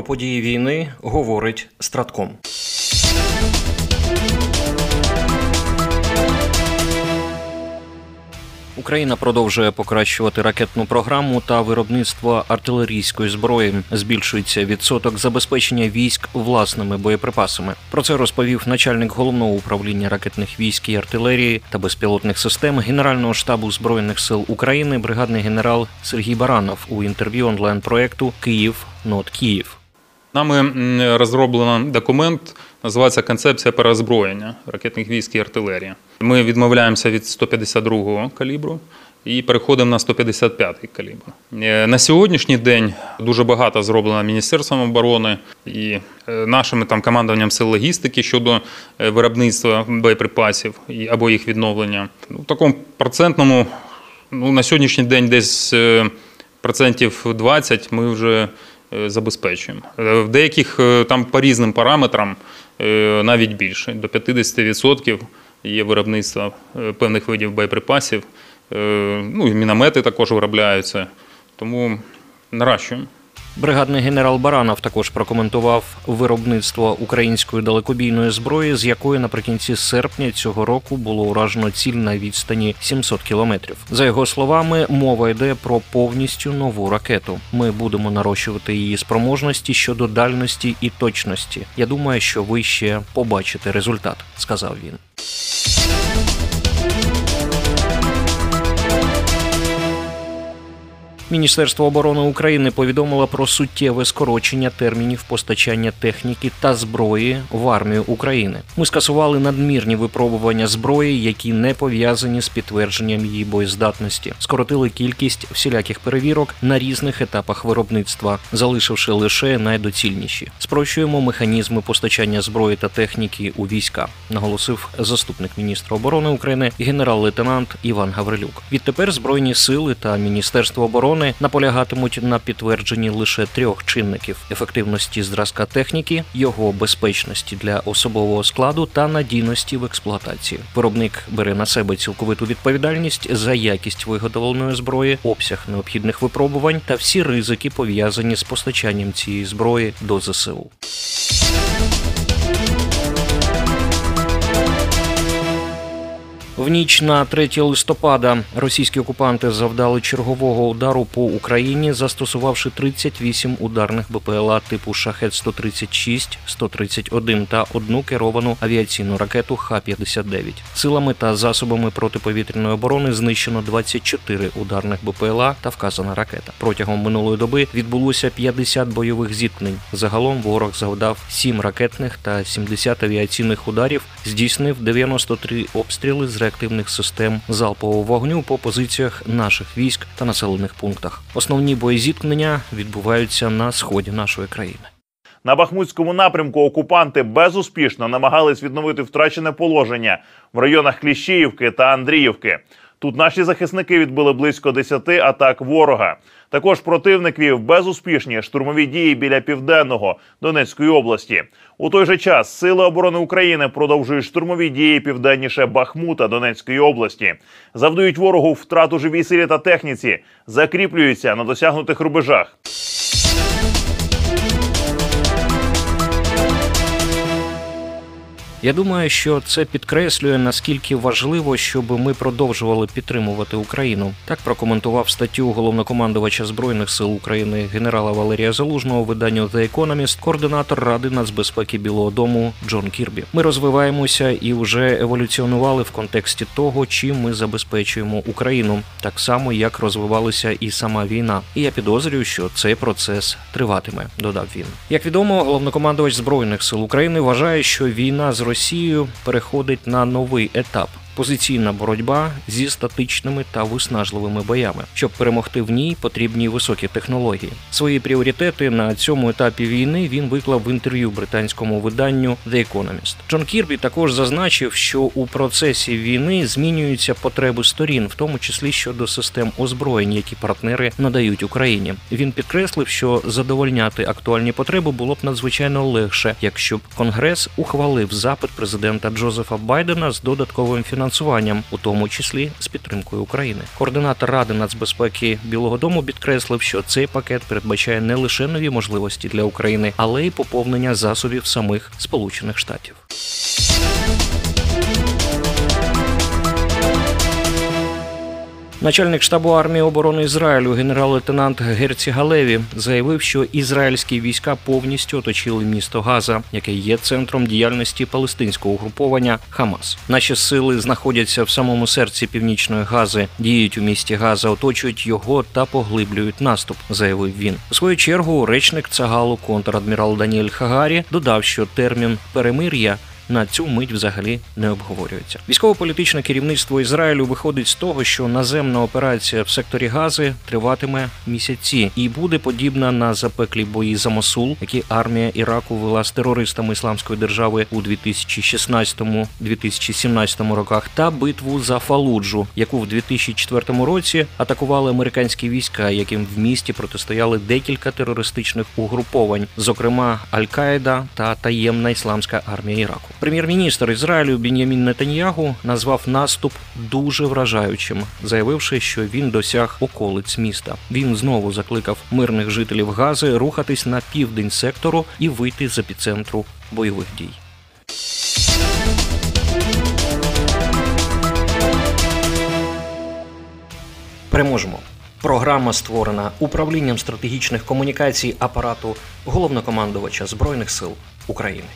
Про події війни говорить Стратком. Україна продовжує покращувати ракетну програму та виробництво артилерійської зброї. Збільшується відсоток забезпечення військ власними боєприпасами. Про це розповів начальник головного управління ракетних військ і артилерії та безпілотних систем Генерального штабу збройних сил України, бригадний генерал Сергій Баранов у інтерв'ю онлайн проекту Kyiv Not Kiev. Нами розроблено документ, називається Концепція переозброєння ракетних військ і артилерії. Ми відмовляємося від 152-го калібру і переходимо на 155-й калібр. Е, на сьогоднішній день дуже багато зроблено Міністерством оборони і е, нашими там командуванням сил логістики щодо е, виробництва боєприпасів або їх відновлення. Ну, в такому процентному ну, на сьогоднішній день десь процентів 20 ми вже забезпечуємо. В деяких там по різним параметрам навіть більше, до 50% є виробництво е, певних видів боєприпасів. Е, ну і міномети також виробляються, тому наращуємо. Бригадний генерал Баранов також прокоментував виробництво української далекобійної зброї, з якої наприкінці серпня цього року було уражено ціль на відстані 700 кілометрів. За його словами, мова йде про повністю нову ракету. Ми будемо нарощувати її спроможності щодо дальності і точності. Я думаю, що ви ще побачите результат, сказав він. Міністерство оборони України повідомило про суттєве скорочення термінів постачання техніки та зброї в армію України. Ми скасували надмірні випробування зброї, які не пов'язані з підтвердженням її боєздатності, скоротили кількість всіляких перевірок на різних етапах виробництва, залишивши лише найдоцільніші. Спрощуємо механізми постачання зброї та техніки у війська, наголосив заступник міністра оборони України генерал-лейтенант Іван Гаврилюк. Відтепер збройні сили та міністерство оборони оборони наполягатимуть на підтвердженні лише трьох чинників: ефективності зразка техніки, його безпечності для особового складу та надійності в експлуатації. Виробник бере на себе цілковиту відповідальність за якість виготовленої зброї, обсяг необхідних випробувань та всі ризики пов'язані з постачанням цієї зброї до ЗСУ. В ніч на 3 листопада російські окупанти завдали чергового удару по Україні, застосувавши 38 ударних БПЛА типу шахет 136 131 та одну керовану авіаційну ракету Х-59. Силами та засобами протиповітряної оборони знищено 24 ударних БПЛА та вказана ракета. Протягом минулої доби відбулося 50 бойових зіткнень. Загалом ворог завдав 7 ракетних та 70 авіаційних ударів, здійснив 93 обстріли з реактивних систем залпового вогню по позиціях наших військ та населених пунктах. Основні боєзіткнення відбуваються на сході нашої країни. На Бахмутському напрямку окупанти безуспішно намагались відновити втрачене положення в районах Кліщіївки та Андріївки. Тут наші захисники відбили близько 10 атак ворога. Також противник вів безуспішні штурмові дії біля південного Донецької області. У той же час Сили оборони України продовжують штурмові дії південніше Бахмута Донецької області, завдають ворогу втрату живій силі та техніці, закріплюються на досягнутих рубежах. Я думаю, що це підкреслює наскільки важливо, щоб ми продовжували підтримувати Україну. Так прокоментував статтю головнокомандувача збройних сил України генерала Валерія Залужного виданню The Economist, координатор ради нацбезпеки Білого Дому Джон Кірбі. Ми розвиваємося і вже еволюціонували в контексті того, чим ми забезпечуємо Україну, так само як розвивалася і сама війна. І я підозрюю, що цей процес триватиме. Додав він. Як відомо, головнокомандувач збройних сил України вважає, що війна з Росією переходить на новий етап позиційна боротьба зі статичними та виснажливими боями. Щоб перемогти в ній, потрібні високі технології. Свої пріоритети на цьому етапі війни він виклав в інтерв'ю британському виданню The Economist. Джон Кірбі також зазначив, що у процесі війни змінюються потреби сторін, в тому числі щодо систем озброєнь, які партнери надають Україні. Він підкреслив, що задовольняти актуальні потреби було б надзвичайно легше, якщо б Конгрес ухвалив запит президента Джозефа Байдена з додатковим фінансуванням фінансуванням, у тому числі з підтримкою України. Координатор Ради нацбезпеки Білого Дому підкреслив, що цей пакет передбачає не лише нові можливості для України, але й поповнення засобів самих Сполучених Штатів. Начальник штабу армії оборони Ізраїлю генерал-лейтенант Герці Галеві заявив, що ізраїльські війська повністю оточили місто Газа, яке є центром діяльності палестинського угруповання Хамас. Наші сили знаходяться в самому серці північної Гази, діють у місті Газа, оточують його та поглиблюють наступ, заявив він. У свою чергу речник Цагалу контрадмірал Даніель Хагарі додав, що термін перемир'я на цю мить взагалі не обговорюється. Військово-політичне керівництво Ізраїлю виходить з того, що наземна операція в секторі Гази триватиме місяці і буде подібна на запеклі бої за Мосул, які армія Іраку вела з терористами ісламської держави у 2016-2017 роках, та битву за Фалуджу, яку в 2004 році атакували американські війська, яким в місті протистояли декілька терористичних угруповань, зокрема Аль-Каїда та таємна ісламська армія Іраку. Прем'єр-міністр Ізраїлю Бін'ямін Нетаньягу назвав наступ дуже вражаючим, заявивши, що він досяг околиць міста. Він знову закликав мирних жителів Гази рухатись на південь сектору і вийти з епіцентру бойових дій. Переможемо. Програма створена управлінням стратегічних комунікацій апарату головнокомандувача Збройних сил України.